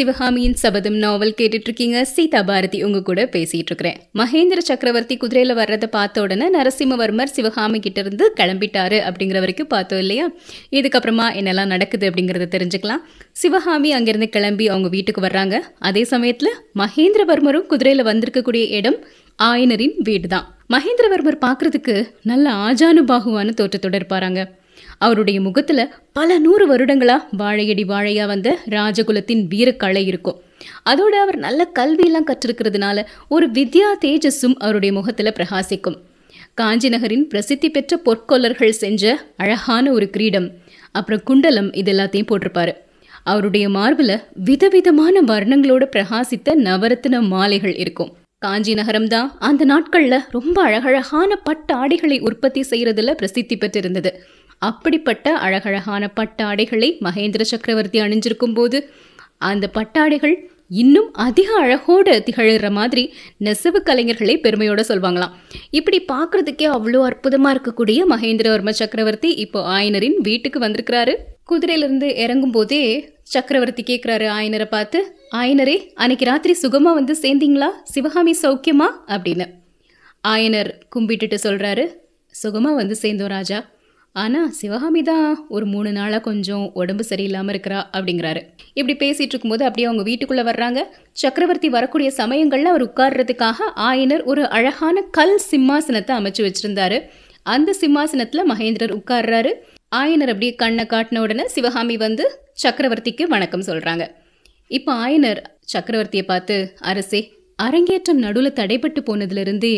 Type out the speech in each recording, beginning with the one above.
சிவகாமியின் சபதம் நாவல் கேட்டுட்டு இருக்கீங்க சீதா பாரதி உங்க கூட பேசிட்டு இருக்கிறேன் மகேந்திர சக்கரவர்த்தி குதிரையில வர்றதை பார்த்த உடனே நரசிம்மவர்மர் சிவகாமி கிட்ட இருந்து கிளம்பிட்டாரு அப்படிங்கிற வரைக்கும் பார்த்தோம் இல்லையா? இதுக்கப்புறமா என்னெல்லாம் நடக்குது அப்படிங்கறத தெரிஞ்சுக்கலாம். சிவகாமி அங்கிருந்து கிளம்பி அவங்க வீட்டுக்கு வர்றாங்க. அதே சமயத்துல மகேந்திரவர்மரும் குதிரையில வந்திருக்கக்கூடிய இடம் ஆயனரின் வீடு தான் மகேந்திரவர்மர் பார்க்கறதுக்கு நல்ல ஆஜானுபாகுவான தோற்றத்தோட இருப்பாராங்க. அவருடைய முகத்துல பல நூறு வருடங்களா வாழையடி வாழையா வந்த ராஜகுலத்தின் வீரக்கலை இருக்கும். அதோடு அவர் நல்ல கல்வியெல்லாம் கற்றிருக்கிறதுனால ஒரு வித்யா தேஜஸும் அவருடைய முகத்துல பிரகாசிக்கும். காஞ்சி நகரின் பிரசித்தி பெற்ற பொற்கொல்லர்கள் செஞ்ச அழகான ஒரு கிரீடம் அப்புறம் குண்டலம் இது எல்லாத்தையும் போட்டிருப்பாரு. அவருடைய மார்பில் விதவிதமான வர்ணங்களோடு பிரகாசித்த நவரத்தின மாலைகள் இருக்கும். காஞ்சி நகரம் தான் அந்த நாட்களில் ரொம்ப அழகழகான பட்டு ஆடைகளை உற்பத்தி செய்கிறதுல பிரசித்தி பெற்றிருந்தது. அப்படிப்பட்ட அழகழகான பட்டாடைகளை மகேந்திர சக்கரவர்த்தி அணிஞ்சிருக்கும் போது அந்த பட்டாடைகள் இன்னும் அதிக அழகோடு திகழ்கிற மாதிரி நெசவு கலைஞர்களை பெருமையோட சொல்வாங்களாம். இப்படி பார்க்கறதுக்கே அவ்வளோ அற்புதமாக இருக்கக்கூடிய மகேந்திரவர்ம சக்கரவர்த்தி இப்போ ஆயனரின் வீட்டுக்கு வந்திருக்கிறாரு. குதிரையிலிருந்து இறங்கும் போதே சக்கரவர்த்தி கேட்குறாரு ஆயனரை பார்த்து ஆயனரே அன்னைக்கு ராத்திரி சுகமாக வந்து சேர்ந்தீங்களா? சிவகாமி சௌக்கியமா? அப்படின்னு. ஆயனர் கும்பிட்டுட்டு சொல்கிறாரு சுகமாக வந்து சேர்ந்தோம் ராஜா. ஆனால் சிவகாமி தான் ஒரு மூணு நாளாக கொஞ்சம் உடம்பு சரியில்லாமல் இருக்கிறா அப்படிங்கிறாரு. இப்படி பேசிகிட்டு இருக்கும்போது அப்படியே அவங்க வீட்டுக்குள்ளே வர்றாங்க. சக்கரவர்த்தி வரக்கூடிய சமயங்களில் அவர் உட்கார்றதுக்காக ஆயனர் ஒரு அழகான கல் சிம்மாசனத்தை அமைச்சு வச்சிருந்தாரு. அந்த சிம்மாசனத்தில் மகேந்திரர் உட்கார்றாரு. ஆயனர் அப்படியே கண்ணை காட்டின உடனே சிவகாமி வந்து சக்கரவர்த்திக்கு வணக்கம் சொல்கிறாங்க இப்போ ஆயனர் சக்கரவர்த்தியை பார்த்து அரசே அரங்கேற்றம் நடுவில் தடைப்பட்டு போனதுலேருந்தே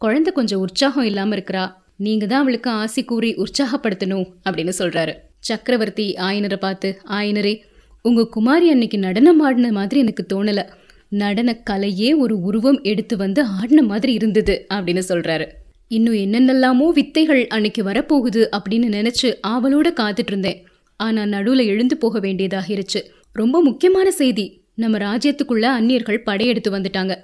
குழந்தை கொஞ்சம் உற்சாகம் இல்லாமல் இருக்கிறா. நீங்க தான் அவளுக்கு ஆசி கூறி உற்சாகப்படுத்தணும் அப்படின்னு சொல்றாரு. சக்கரவர்த்தி ஆயனரை பார்த்து ஆயனரே உங்க குமாரி அன்னைக்கு நடனம் ஆடின மாதிரி எனக்கு தோணல. நடன கலையே ஒரு உருவம் எடுத்து வந்து ஆடின மாதிரி இருந்தது அப்படின்னு சொல்றாரு. இன்னும் என்னென்னலாமோ வித்தைகள் அன்னைக்கு வரப்போகுது அப்படின்னு நினைச்சு ஆவலோட காத்துட்டு இருந்தேன். ஆனா நடுவுல எழுந்து போக வேண்டியதாகிருச்சு. ரொம்ப முக்கியமான செய்தி. நம்ம ராஜ்யத்துக்குள்ள அந்நியர்கள் படையெடுத்து வந்துட்டாங்க.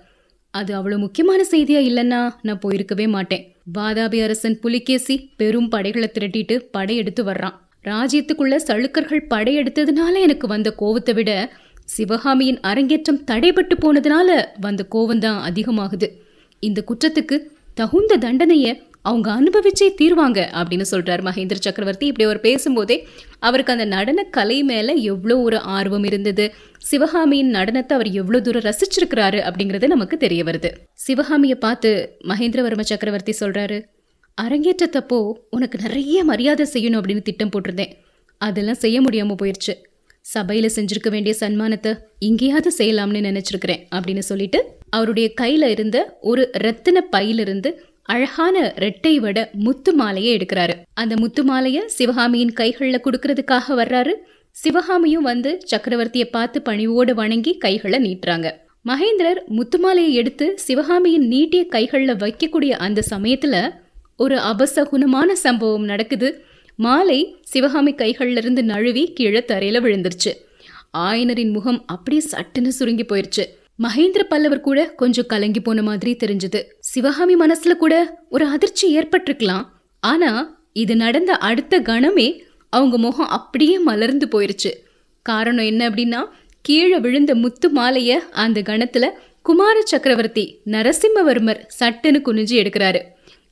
அது அவ்வளோ முக்கியமான செய்தியா இல்லைன்னா நான் போயிருக்கவே மாட்டேன். வாதாபி அரசன் புலிகேசி பெரும் படைகளை திரட்டிட்டு படையெடுத்து வர்றான். ராஜ்யத்துக்குள்ள சளுக்கர்கள் படையெடுத்ததுனால எனக்கு வந்த கோவத்தை விட சிவகாமியின் அரங்கேற்றம் தடைபட்டு போனதுனால வந்த கோவம் தான் அதிகமாகுது. இந்த குற்றத்துக்கு தகுந்த தண்டனையை அவங்க அனுபவிச்சே தீர்வாங்க அப்படின்னு சொல்றாரு மகேந்திர சக்கரவர்த்தி. இப்படி அவர் பேசும்போதே அவருக்கு அந்த நடன கலை மேல எவ்வளோ ஒரு ஆர்வம் இருந்தது. சிவகாமியின் நடனத்தை அவர் எவ்வளோ தூரம் ரசிச்சிருக்கிறாரு அப்படிங்கிறது நமக்கு தெரிய வருது. சிவகாமியை பார்த்து மகேந்திரவர்ம சக்கரவர்த்தி சொல்றாரு அரங்கேற்றத்தப்போ உனக்கு நிறைய மரியாதை செய்யணும் அப்படின்னு திட்டம் போட்டிருந்தேன். அதெல்லாம் செய்ய முடியாம போயிடுச்சு சபையில செஞ்சிருக்க வேண்டிய சன்மானத்தை இங்கேயாவது செய்யலாம்னு நினைச்சிருக்கிறேன் அப்படின்னு சொல்லிட்டு அவருடைய கையில இருந்த ஒரு ரத்தின பையிலிருந்து அழகான ரெட்டை வட முத்து மாலையை எடுக்கிறாரு. அந்த முத்து மாலையை சிவகாமியின் கைகளில் கொடுக்கறதுக்காக வர்றாரு. சிவகாமியும் வந்து சக்கரவர்த்தியை பார்த்து பணிவோடு வணங்கி கைகளை நீட்டுறாங்க. மகேந்திரர் முத்துமாலையை எடுத்து சிவகாமியின் நீட்டிய கைகளில் வைக்கக்கூடிய அந்த சமயத்தில் ஒரு அபசகுனமான சம்பவம் நடக்குது. மாலை சிவகாமி கைகளிலிருந்து நழுவி கீழே தரையில் விழுந்துருச்சு. ஆயனரின் முகம் அப்படியே சட்டுன்னு சுருங்கி போயிருச்சு. மகேந்திர பல்லவர் கூட கொஞ்சம் கலங்கி போன மாதிரி தெரிஞ்சது. சிவகாமி மனசுல கூட ஒரு அதிர்ச்சி ஏற்பட்டிருக்கலாம். ஆனா இது நடந்த அடுத்த கணமே அவங்க முகம் அப்படியே மலர்ந்து போயிருச்சு. காரணம் என்ன அப்படின்னா கீழே விழுந்த முத்து மாலைய அந்த கணத்துல குமார சக்கரவர்த்தி நரசிம்மவர்மர் சட்டுன்னு குனிஞ்சு எடுக்கிறாரு.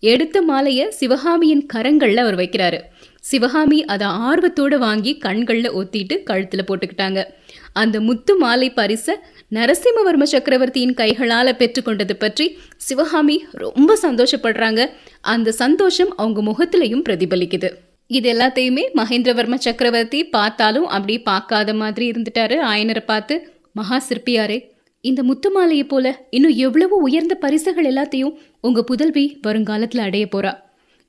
எடுத்த மாலைய சிவகாமியின் கரங்கள்ல அவர் வைக்கிறாரு. சிவகாமி அதை ஆர்வத்தோடு வாங்கி கண்களில் ஒத்திட்டு கழுத்தில் போட்டுக்கிட்டாங்க. அந்த முத்து மாலை பரிசை நரசிம்மவர்ம சக்கரவர்த்தியின் கைகளால் பெற்றுக்கொண்டது பற்றி சிவகாமி ரொம்ப சந்தோஷப்படுறாங்க. அந்த சந்தோஷம் அவங்க முகத்திலையும் பிரதிபலிக்குது. இது எல்லாத்தையுமே மகேந்திரவர்ம சக்கரவர்த்தி பார்த்தாலும் அப்படி பார்க்காத மாதிரி இருந்துட்டாரு. ஆயனரை பார்த்து மகா சிற்பியாரே இந்த முத்து மாலையை போல இன்னும் எவ்வளவோ உயர்ந்த பரிசுகள் எல்லாத்தையும் உங்க புதல்வி வருங்காலத்துல அடைய போறா.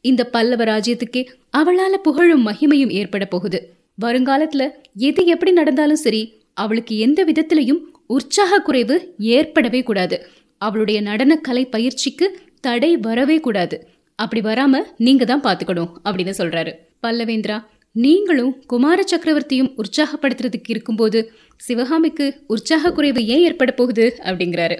இந்த பல்லவ ராஜ்யத்துக்கே அவளால புகழும் மகிமையும் ஏற்பட போகுது. வருங்காலத்துல எது எப்படி நடந்தாலும் சரி அவளுக்கு எந்த விதத்திலையும் உற்சாக குறைவு ஏற்படவே கூடாது. அவளுடைய நடனக்கலை பயிற்சிக்கு தடை வரவே கூடாது. அப்படி வராம நீங்க தான் பாத்துக்கணும் அப்படின்னு சொல்றாரு. பல்லவேந்திரா நீங்களும் குமார சக்கரவர்த்தியும் உற்சாகப்படுத்துறதுக்கு இருக்கும்போது சிவகாமிக்கு உற்சாக குறைவு ஏன் ஏற்பட போகுது அப்படிங்கிறாரு.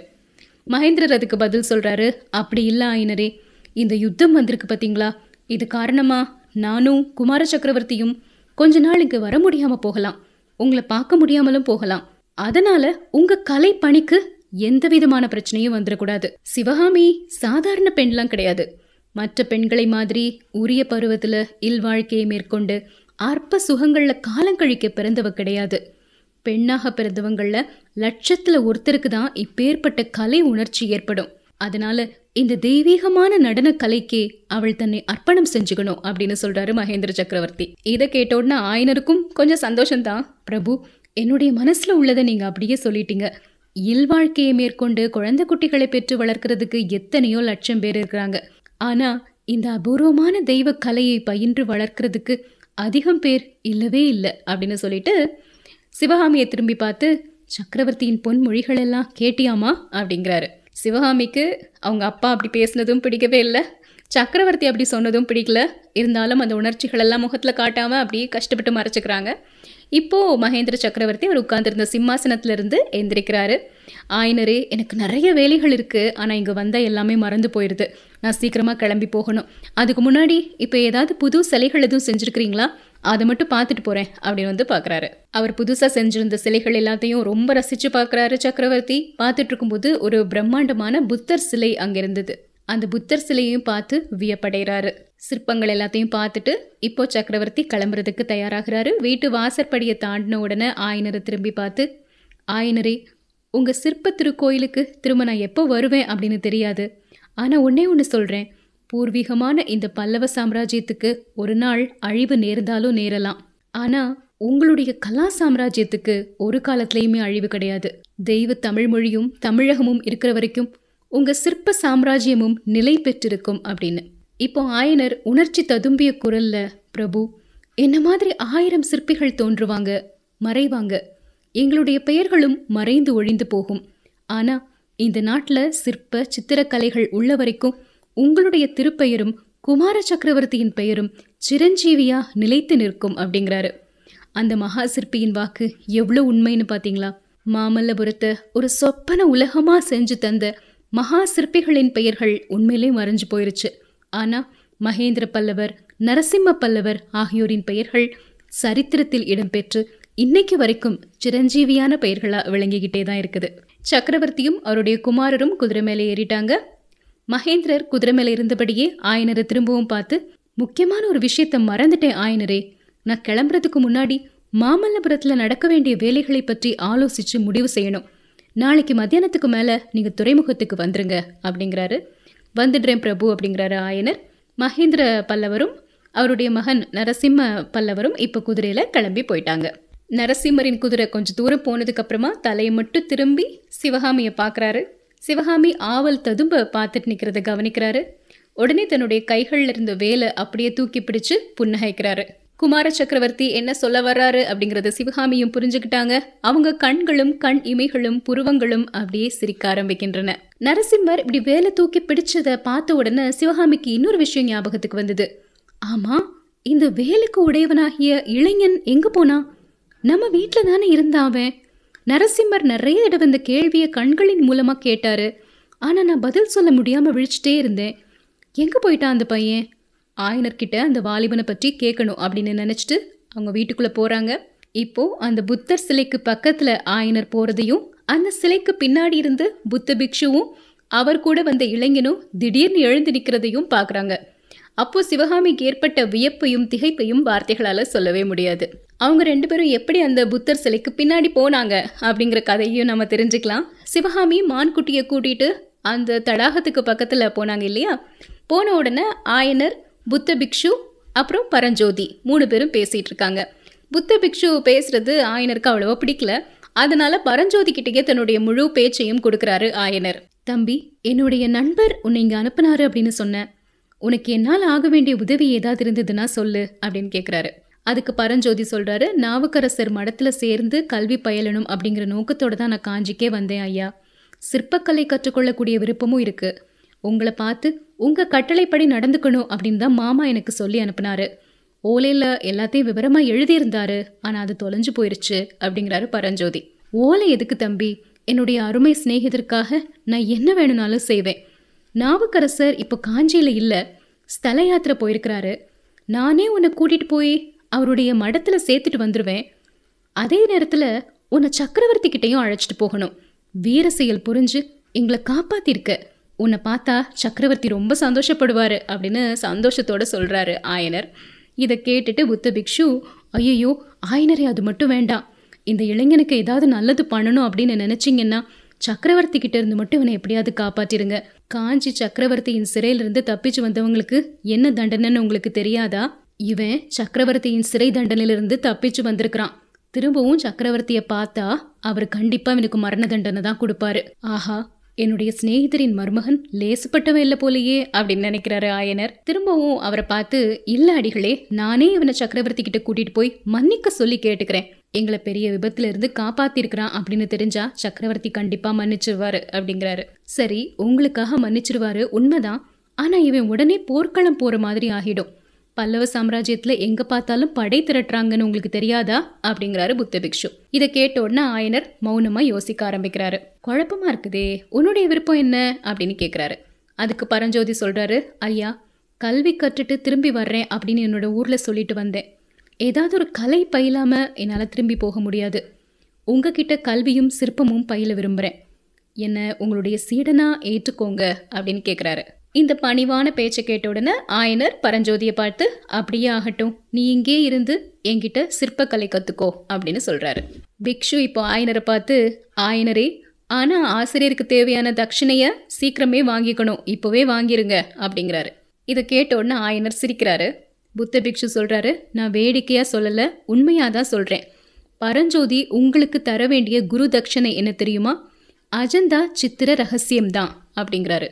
மகேந்திரர் அதுக்கு பதில் சொல்கிறாரு அப்படி இல்லை ஆயினரே இந்த யுத்தம் வந்திருக்கு பார்த்தீங்களா இது காரணமாக நானும் குமார சக்கரவர்த்தியும் கொஞ்ச நாள் இங்கே வர முடியாமல் போகலாம். உங்களை பார்க்க முடியாமலும் போகலாம். அதனால உங்கள் கலை பணிக்கு எந்த விதமான பிரச்சனையும் வந்துடக்கூடாது சிவகாமி சாதாரண பெண்லாம் கிடையாது. மற்ற பெண்களை மாதிரி உரிய பருவத்தில் இல்வாழ்க்கையை மேற்கொண்டு அற்ப சுகங்கள்ல காலங்கழிக்க பிறந்தவ கிடையாது. பெண்ணாக பிறந்தவங்கள லட்சத்தில் ஒருத்தருக்கு தான் இப்பேற்பட்ட கலை உணர்ச்சி ஏற்படும். அதனால இந்த தெய்வீகமான நடன கலைக்கே அவள் தன்னை அர்ப்பணம் செஞ்சுக்கணும் அப்படின்னு சொல்றாரு மகேந்திர சக்கரவர்த்தி. இதை கேட்டோடனே ஆயனருக்கும் கொஞ்சம் சந்தோஷம்தான். பிரபு என்னுடைய மனசுல உள்ளதை நீங்க அப்படியே சொல்லிட்டீங்க. இல்வாழ்க்கையை மேற்கொண்டு குழந்தை குட்டிகளை பெற்று வளர்க்கறதுக்கு எத்தனையோ லட்சம் பேர் இருக்கிறாங்க. ஆனா இந்த அபூர்வமான தெய்வ கலையை பயின்று வளர்க்கறதுக்கு அதிகம் பேர் இல்லவே இல்லை அப்படின்னு சொல்லிட்டு சிவகாமியை திரும்பி பார்த்து சக்கரவர்த்தியின் பொன்மொழிகள் எல்லாம் கேட்டியாமா அப்படிங்கிறாரு. சிவகாமிக்கு அவங்க அப்பா அப்படி பேசினதும் பிடிக்கவே இல்லை. சக்கரவர்த்தி அப்படி சொன்னதும் பிடிக்கல. இருந்தாலும் அந்த உணர்ச்சிகள் எல்லாம் முகத்தில் காட்டாமல் அப்படியே கஷ்டப்பட்டு மறைச்சிக்கிறாங்க. இப்போது மகேந்திர சக்கரவர்த்தி அவர் உட்கார்ந்துருந்த சிம்மாசனத்திலிருந்து எந்திரிக்கிறாரு. ஆயினரே எனக்கு நிறைய வேலைகள் இருக்குது ஆனால் இங்கே வந்தால் எல்லாமே மறந்து போயிடுது நான் சீக்கிரமாக கிளம்பி போகணும். அதுக்கு முன்னாடி இப்போ ஏதாவது புது சிலைகள் எதுவும் செஞ்சுருக்கிறீங்களா? அதை மட்டும் பார்த்துட்டு போகிறேன் அப்படின்னு வந்து பார்க்கறாரு அவர் புதுசாக செஞ்சிருந்த சிலைகள் எல்லாத்தையும் ரொம்ப ரசிச்சு பார்க்குறாரு சக்கரவர்த்தி. பார்த்துட்டு இருக்கும்போது ஒரு பிரம்மாண்டமான புத்தர் சிலை அங்கே இருந்தது அந்த புத்தர் சிலையையும் பார்த்து வியப்படைகிறாரு. சிற்பங்கள் எல்லாத்தையும் பார்த்துட்டு இப்போ சக்கரவர்த்தி கிளம்புறதுக்கு தயாராகிறாரு. வீட்டு வாசற்படியை தாண்டின உடனே ஆயனரை திரும்பி பார்த்து ஆயனரே உங்க சிற்ப திருக்கோயிலுக்கு திரும்ப நான் எப்போ வருவேன் அப்படின்னு தெரியாது. ஆனா ஒன்னே ஒன்று சொல்றேன். பூர்வீகமான இந்த பல்லவ சாம்ராஜ்யத்துக்கு ஒரு நாள் அழிவு நேர்ந்தாலும் நேரலாம். ஆனா உங்களுடைய கலா சாம்ராஜ்யத்துக்கு ஒரு காலத்திலயுமே அழிவு கிடையாது. தெய்வ தமிழ் மொழியும் தமிழகமும் இருக்கிற வரைக்கும் உங்க சிற்ப சாம்ராஜ்யமும் நிலை பெற்றிருக்கும் அப்படின்னு. இப்போ ஆயனர் உணர்ச்சி ததும்பிய குரல்ல பிரபு என்ன மாதிரி ஆயிரம் சிற்பிகள் தோன்றுவாங்க? மறைவாங்க. எங்களுடைய பெயர்களும் மறைந்து ஒழிந்து போகும். ஆனா இந்த நாட்டில் சிற்ப சித்திரக்கலைகள் உள்ள வரைக்கும் உங்களுடைய திருப்பெயரும் குமார சக்கரவர்த்தியின் பெயரும் சிரஞ்சீவியா நிலைத்து நிற்கும் அப்படிங்கிறாரு. அந்த மகா சிற்பியின் வாக்கு எவ்வளோ உண்மைன்னு பார்த்தீங்களா மாமல்லபுரத்தை ஒரு சொப்பன உலகமா செஞ்சு தந்த மகா சிற்பிகளின் பெயர்கள் உண்மையிலே மறைஞ்சு போயிருச்சு. ஆனா மகேந்திர பல்லவர் நரசிம்ம பல்லவர் ஆகியோரின் பெயர்கள் சரித்திரத்தில் இடம்பெற்று இன்னைக்கு வரைக்கும் சிரஞ்சீவியான பெயர்களா விளங்கிக்கிட்டே தான் இருக்குது. சக்கரவர்த்தியும் அவருடைய குமாரரும் குதிரை மேலே ஏறிட்டாங்க. மகேந்திரர் குதிரை மேலே இருந்தபடியே ஆயனரை திரும்பவும் பார்த்து முக்கியமான ஒரு விஷயத்தை மறந்துட்டேன் ஆயனரே. நான் கிளம்புறதுக்கு முன்னாடி மாமல்லபுரத்தில் நடக்க வேண்டிய வேலைகளை பற்றி ஆலோசித்து முடிவு செய்யணும். நாளைக்கு மத்தியானத்துக்கு மேலே நீங்கள் துறைமுகத்துக்கு வந்துருங்க அப்படிங்கிறாரு. வந்துடுறேன் பிரபு அப்படிங்கிறாரு ஆயனர். மகேந்திர பல்லவரும் அவருடைய மகன் நரசிம்ம பல்லவரும் இப்போ குதிரையில் கிளம்பி போயிட்டாங்க. நரசிம்மரின் குதிரை கொஞ்சம் தூரம் போனதுக்கப்புறமா தலையை மட்டும் திரும்பி சிவகாமியை பார்க்கறாரு சிவகாமி ஆவல் ததும்ப பார்த்துட்டு நிற்கிறத கவனிக்கிறாரு. உடனே தன்னுடைய கைகளில் இருந்த வேலை அப்படியே தூக்கி பிடிச்சு புன்னகைக்கிறாரு. குமார சக்கரவர்த்தி என்ன சொல்ல வர்றாரு அப்படிங்கறத சிவகாமியும் புரிஞ்சுக்கிட்டாங்க. அவங்க கண்களும் கண் இமைகளும் புருவங்களும் அப்படியே சிரிக்க ஆரம்பிக்கின்றன. நரசிம்மர் இப்படி வேலை தூக்கி பிடிச்சதை பார்த்த உடனே சிவகாமிக்கு இன்னொரு விஷயம் ஞாபகத்துக்கு வந்தது. ஆமா இந்த வேலுக்கு உடையவனாகிய இளைஞன் எங்க போனா? நம்ம வீட்டில் தானே இருந்தான் நரசிம்மர் நிறைய தடவை இந்த கேள்வியை கண்களின் மூலமா கேட்டாரு. ஆனா நான் பதில் சொல்ல முடியாம விழிச்சிட்டே இருந்தேன். எங்க போயிட்டான் அந்த பையன்? ஆயனர்கிட்ட அந்த வாலிபனை பற்றி கேட்கணும் அப்படின்னு நினச்சிட்டு அவங்க வீட்டுக்குள்ளே போகிறாங்க இப்போ அந்த புத்தர் சிலைக்கு பக்கத்தில் ஆயனர் போகிறதையும் அந்த சிலைக்கு பின்னாடி இருந்து புத்த பிக்ஷுவும் அவர் கூட வந்த இளைஞனும் திடீர்னு எழுந்து நிற்கிறதையும் பார்க்குறாங்க அப்போ சிவகாமிக்கு ஏற்பட்ட வியப்பையும் திகைப்பையும் வார்த்தைகளால் சொல்லவே முடியாது. அவங்க ரெண்டு பேரும் எப்படி அந்த புத்தர் சிலைக்கு பின்னாடி போனாங்க அப்படிங்கிற கதையும் நம்ம தெரிஞ்சுக்கலாம். சிவகாமி மான்குட்டியை கூட்டிட்டு அந்த தடாகத்துக்கு பக்கத்தில் போனாங்க இல்லையா? போன உடனே ஆயனர் புத்த பிக்ஷு அப்புறம் பரஞ்சோதி மூணு பேரும் பேசிகிட்டு இருக்காங்க. புத்த பிக்ஷு பேசுறது ஆயனருக்கு அவ்வளோவா பிடிக்கல. அதனால பரஞ்சோதி கிட்டேயே தன்னுடைய முழு பேச்சையும் கொடுக்குறாரு ஆயனர். தம்பி என்னுடைய நண்பர் உன்னை இங்கே அனுப்புனாரு அப்படின்னு சொன்னேன் உனக்கு என்னால் ஆக வேண்டிய உதவி ஏதாவது இருந்ததுன்னா சொல்லு அப்படின்னு கேட்குறாரு அதுக்கு பரஞ்சோதி சொல்கிறாரு நாவுக்கரசர் மடத்தில் சேர்ந்து கல்வி பயிலணும் அப்படிங்கிற நோக்கத்தோடு தான் நான் காஞ்சிக்கே வந்தேன் ஐயா. சிற்பக்கலை கற்றுக்கொள்ளக்கூடிய விருப்பமும் இருக்குது உங்களை பார்த்து உங்கள் கட்டளைப்படி நடந்துக்கணும் அப்படின்னு தான் மாமா எனக்கு சொல்லி அனுப்புனாரு. ஓலையில் எல்லாத்தையும் விவரமாக எழுதியிருந்தாரு. ஆனால் அது தொலைஞ்சு போயிருச்சு அப்படிங்கிறாரு பரஞ்சோதி. ஓலை எதுக்கு தம்பி? என்னுடைய அருமை சிநேகிதருக்காக நான் என்ன வேணும்னாலும் செய்வேன். நாவுக்கரசர் இப்போ காஞ்சியில் இல்லை. ஸ்தல யாத்திரை போயிருக்கிறாரு. நானே உன்னை கூட்டிகிட்டு போய் அவருடைய மடத்தில் சேர்த்துட்டு வந்துடுவேன் அதே நேரத்தில் உன்னை சக்கரவர்த்தி கிட்டேயும் அழைச்சிட்டு போகணும். வீர செயல் புரிஞ்சு எங்களை காப்பாத்திருக்க. உன்னை பார்த்தா சக்கரவர்த்தி ரொம்ப சந்தோஷப்படுவார் அப்படின்னு சந்தோஷத்தோடு சொல்கிறாரு ஆயனர். இதை கேட்டுட்டு புத்த பிக்ஷு ஐயோ ஆயனரே அது மட்டும் வேண்டாம். இந்த இளைஞனுக்கு ஏதாவது நல்லது பண்ணணும் அப்படின்னு நினச்சிங்கன்னா சக்கரவர்த்தி கிட்ட இருந்து மட்டும் இவனை எப்படியாவது காப்பாற்றிடுங்க காஞ்சி சக்கரவர்த்தியின் சிறையிலிருந்து தப்பிச்சு வந்தவங்களுக்கு என்ன தண்டனைன்னு உங்களுக்கு தெரியாதா? இவன் சக்கரவர்த்தியின் சிறை தண்டனையிலிருந்து தப்பிச்சு வந்திருக்கிறான். திரும்பவும் சக்கரவர்த்தியை பார்த்தா அவர் கண்டிப்பாக இவனுக்கு மரண தண்டனை தான் கொடுப்பாரு. ஆஹா என்னுடைய சிநேகிதரின் மருமகன் லேசுப்பட்டவன் இல்ல போலயே அப்படின்னு நினைக்கிறாரு ஆயனர். திரும்பவும் அவரை பார்த்து இல்ல அடிகளே நானே இவனை சக்கரவர்த்தி கிட்ட கூட்டிட்டு போய் மன்னிக்க சொல்லி கேட்டுக்கிறேன். எங்களை பெரிய விபத்துல இருந்து காப்பாத்திருக்கிறான் அப்படின்னு தெரிஞ்சா சக்கரவர்த்தி கண்டிப்பா மன்னிச்சிருவாரு அப்படிங்கிறாரு. சரி உங்களுக்காக மன்னிச்சிருவாரு உண்மைதான். ஆனா இவன் உடனே போர்க்களம் போற மாதிரி ஆகிடும். பல்லவ சாம்ராஜ்யத்துல எங்க பார்த்தாலும் படை திரட்டுறாங்கன்னு உங்களுக்கு தெரியாதா? அப்படிங்கிறாரு புத்த பிக்ஷு. இதை கேட்ட உடனே ஆயனர் மௌனமா யோசிக்க ஆரம்பிக்கிறாரு. குழப்பமா இருக்குதே உன்னுடைய விருப்பம் என்ன? அப்படின்னு கேக்குறாரு. அதுக்கு பரஞ்சோதி சொல்றாரு ஐயா கல்வி கற்றுட்டு திரும்பி வர்றேன் அப்படின்னு என்னோட ஊர்ல சொல்லிட்டு வந்தேன். ஏதாவது ஒரு கலை பயிலாம என்னால திரும்பி போக முடியாது. உங்ககிட்ட கல்வியும் சிற்பமும் பயில விரும்புறேன். என்ன உங்களுடைய சீடனா ஏற்றுக்கோங்க அப்படின்னு கேக்குறாரு. இந்த பணிவான பேச்சை கேட்ட உடனே ஆயனர் பரஞ்சோதியை பார்த்து அப்படியே ஆகட்டும். நீ இங்கே இருந்து என்கிட்ட சிற்பக்கலை கத்துக்கோ அப்படின்னு சொல்றாரு. பிக்ஷு இப்போ ஆயனரை பார்த்து ஆயனரே ஆனா ஆசிரியருக்கு தேவையான தட்சிணைய சீக்கிரமே வாங்கிக்கணும். இப்போவே வாங்கிருங்க அப்படிங்கிறாரு. இதை கேட்ட உடனே ஆயனர் சிரிக்கிறாரு. புத்த பிக்ஷு சொல்றாரு நான் வேடிக்கையா சொல்லல உண்மையா தான் சொல்றேன். பரஞ்சோதி உங்களுக்கு தர வேண்டிய குரு தட்சணை என்ன தெரியுமா? அஜந்தா சித்திர ரகசியம்தான் அப்படிங்கிறாரு.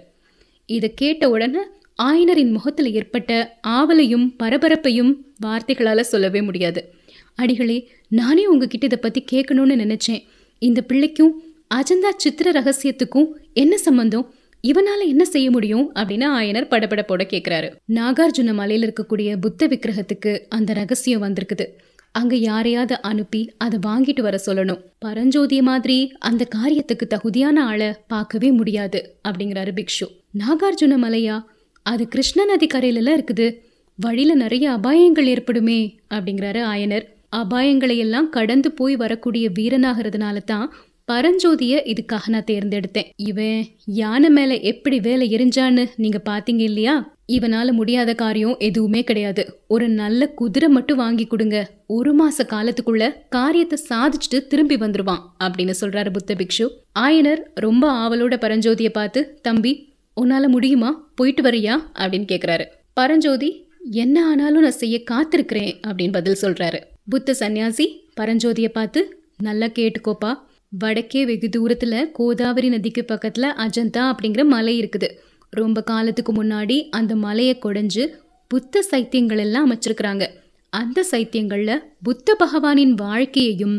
இதை கேட்ட உடனே ஆயனரின் முகத்தில் ஏற்பட்ட ஆவலையும் பரபரப்பையும் வார்த்தைகளால சொல்லவே முடியாது. அடிகளே நானே உங்ககிட்ட இதை பற்றி கேட்கணும்னு நினச்சேன். இந்த பிள்ளைக்கும் அஜந்தா சித்திர ரகசியத்துக்கும் என்ன சம்பந்தம்? இவனால என்ன செய்ய முடியும்? அப்படின்னு ஆயனர் படபடப்போட கேட்குறாரு நாகார்ஜுன மலையில இருக்கக்கூடிய புத்த விக்கிரகத்துக்கு அந்த ரகசியம் வந்திருக்குது. அங்கே யாரையாவது அனுப்பி அதை வாங்கிட்டு வர சொல்லணும். பரஞ்சோதி மாதிரி அந்த காரியத்துக்கு தகுதியான ஆளை பார்க்கவே முடியாது அப்படிங்கிறாரு பிக்ஷு. நாகார்ஜுன மலையா? அது கிருஷ்ண நதி கரையில இருக்குது. வழியில நிறைய அபாயங்கள் ஏற்படுமே அப்படிங்கிறாரு ஆயனர். அபாயங்களை எல்லாம் கடந்து போய் வரக்கூடிய வீரனாகிறதுனால தான் பரஞ்சோதிய இதுக்காக நான் தேர்ந்தெடுத்தேன். இவன் யானை மேல எப்படி வேலை எரிஞ்சான்னு நீங்க பாத்தீங்க இல்லையா? இவனால முடியாத காரியம் எதுவுமே கிடையாது. ஒரு நல்ல குதிரை மட்டும் வாங்கி கொடுங்க. ஒரு மாச காலத்துக்குள்ள காரியத்தை சாதிச்சுட்டு திரும்பி வந்துருவான் அப்படின்னு சொல்றாரு புத்த பிக்ஷு. ஆயனர் ரொம்ப ஆவலோட பரஞ்சோதிய பார்த்து தம்பி உன்னால் முடியுமா? போயிட்டு வரியா? அப்படின்னு கேட்குறாரு பரஞ்சோதி என்ன ஆனாலும் நான் செய்ய காத்திருக்கிறேன் அப்படின்னு பதில் சொல்கிறாரு புத்த சந்நியாசி பரஞ்சோதியை பார்த்து நல்லா கேட்டுக்கோப்பா. வடக்கே வெகு தூரத்தில் கோதாவரி நதிக்கு பக்கத்தில் அஜந்தா அப்படிங்கிற மலை இருக்குது. ரொம்ப காலத்துக்கு முன்னாடி அந்த மலையை குடைஞ்சு புத்த சைத்தியங்கள் எல்லாம் அமைச்சிருக்கிறாங்க. அந்த சைத்தியங்களில் புத்த பகவானின் வாழ்க்கையையும்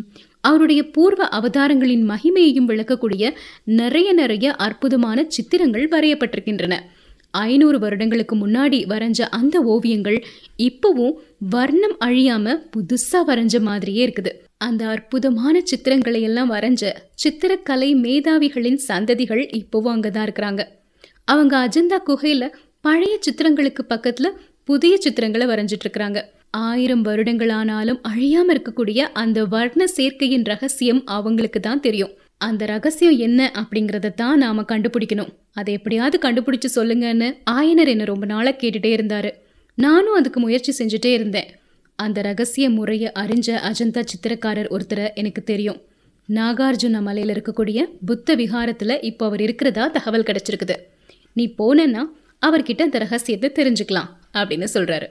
அவருடைய பூர்வ அவதாரங்களின் மகிமையையும் விளக்கக்கூடிய நிறைய நிறைய அற்புதமான சித்திரங்கள் வரையப்பட்டிருக்கின்றன. ஐநூறு வருடங்களுக்கு முன்னாடி வரைஞ்ச அந்த ஓவியங்கள் இப்பவும் வர்ணம் அழியாம புதுசா வரைஞ்ச மாதிரியே இருக்குது. அந்த அற்புதமான சித்திரங்களை எல்லாம் வரைஞ்ச சித்திரக்கலை மேதாவிகளின் சந்ததிகள் இப்பவும் அங்கதான் இருக்கிறாங்க. அவங்க அஜந்தா குகையில பழைய சித்திரங்களுக்கு பக்கத்துல புதிய சித்திரங்களை வரைஞ்சிட்டு இருக்கிறாங்க. ஆயிரம் வருடங்கள் ஆனாலும் அழியாம இருக்கக்கூடிய அந்த வர்ண சேர்க்கையின் ரகசியம் அவங்களுக்கு தான் தெரியும். அந்த ரகசியம் என்ன அப்படிங்கறத தான் நாம கண்டுபிடிக்கணும். அதை எப்படியாவது கண்டுபிடிச்சு சொல்லுங்கன்னு ஆயனர் என்ன ரொம்ப நாளா கேட்டுட்டே இருந்தாரு. நானும் அதுக்கு முயற்சி செஞ்சுட்டே இருந்தேன். அந்த ரகசிய முறையை அறிஞ்ச அஜந்தா சித்திரக்காரர் ஒருத்தரை எனக்கு தெரியும். நாகார்ஜுன மலையில இருக்கக்கூடிய புத்த விகாரத்துல இப்போ அவர் இருக்கிறதா தகவல் கிடைச்சிருக்குது. நீ போனேன்னா அவர்கிட்ட அந்த ரகசியத்தை தெரிஞ்சுக்கலாம் அப்படின்னு சொல்றாரு.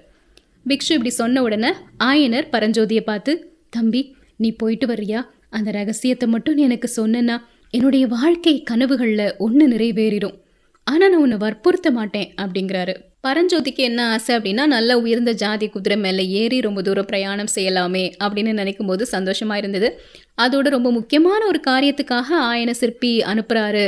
பிக்ஷு இப்படி சொன்ன உடனே ஆயனர் பரஞ்சோதியை பார்த்து தம்பி நீ போயிட்டு வர்றியா? அந்த ரகசியத்தை மட்டும் நீ எனக்கு சொன்னேன்னா என்னுடைய வாழ்க்கை கனவுகளில் ஒன்று நிறைவேறிடும் ஆனால் நான் உன்னை வற்புறுத்த மாட்டேன் அப்படிங்கிறாரு. பரஞ்சோதிக்கு என்ன ஆசை அப்படின்னா நல்ல உயர்ந்த ஜாதி குதிரை மேலே ஏறி ரொம்ப தூரம் பிரயாணம் செய்யலாமே அப்படின்னு நினைக்கும் போது சந்தோஷமா இருந்தது. அதோட ரொம்ப முக்கியமான ஒரு காரியத்துக்காக ஆயன சிற்பி அனுப்புகிறாரு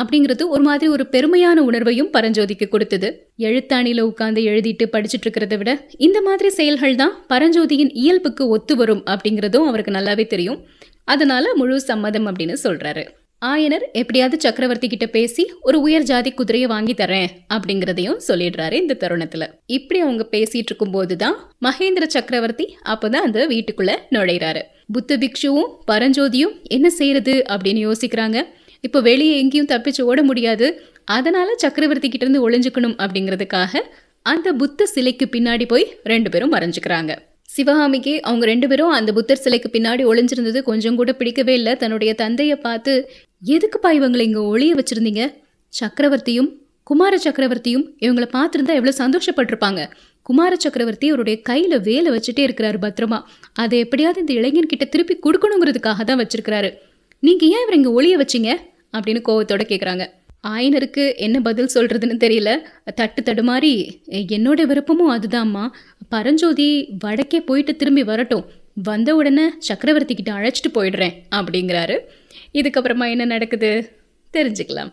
அப்படிங்கிறது ஒரு மாதிரி ஒரு பெருமையான உணர்வையும் பரஞ்சோதிக்கு கொடுத்தது. எழுத்தாணியில உட்காந்து எழுதிட்டு படிச்சுட்டு இருக்கிறத விட இந்த மாதிரி செயல்கள் தான் பரஞ்சோதியின் இயல்புக்கு ஒத்து வரும் அப்படிங்கிறதும் அவருக்கு நல்லாவே தெரியும். அதனால முழு சம்மதம் அப்படின்னு சொல்றாரு. ஆயனர் எப்படியாவது சக்கரவர்த்தி கிட்ட பேசி ஒரு உயர் ஜாதி குதிரையை வாங்கி தரேன் அப்படிங்கறதையும் சொல்லிடுறாரு இந்த தருணத்துல. இப்படி அவங்க பேசிட்டு இருக்கும் போதுதான் மகேந்திர சக்கரவர்த்தி அப்பதான் அந்த வீட்டுக்குள்ள நுழையிறாரு. புத்த பிக்ஷுவும் பரஞ்சோதியும் என்ன செய்யறது அப்படின்னு யோசிக்கிறாங்க. இப்போ வெளியே எங்கேயும் தப்பிச்சு ஓட முடியாது. அதனால சக்கரவர்த்தி கிட்டேருந்து ஒளிஞ்சுக்கணும் அப்படிங்கிறதுக்காக அந்த புத்த சிலைக்கு பின்னாடி போய் ரெண்டு பேரும் மறைஞ்சுக்கிறாங்க. சிவகாமிக்கு அவங்க ரெண்டு பேரும் அந்த புத்தர் சிலைக்கு பின்னாடி ஒளிஞ்சிருந்தது கொஞ்சம் கூட பிடிக்கவே இல்லை. தன்னுடைய தந்தையை பார்த்து எதுக்குப்பா இவங்களை இங்கே ஒளிய வச்சுருந்தீங்க? சக்கரவர்த்தியும் குமார சக்கரவர்த்தியும் இவங்களை பார்த்துருந்தா எவ்வளோ சந்தோஷப்பட்டிருப்பாங்க. குமார சக்கரவர்த்தி அவருடைய கையில் வேலை வச்சுட்டே இருக்கிறாரு பத்திரமா. அதை எப்படியாவது இந்த இளைஞர்கிட்ட திருப்பி கொடுக்கணுங்கிறதுக்காக தான் வச்சிருக்கிறாரு. நீங்கள் ஏன் இவரை இங்கே ஒளிய வச்சீங்க? அப்படின்னு கோவத்தோட கேட்குறாங்க ஆயனருக்கு என்ன பதில் சொல்கிறதுன்னு தெரியல. தட்டு தடுமாறி என்னோட விருப்பமும் அதுதாம்மா. பரஞ்சோதி வடக்கே போயிட்டு திரும்பி வரட்டும். வந்த உடனே சக்கரவர்த்தி கிட்ட அழைச்சிட்டு போயிடுறேன் அப்படிங்கிறாரு. இதுக்கப்புறமா என்ன நடக்குது? தெரிஞ்சுக்கலாம்.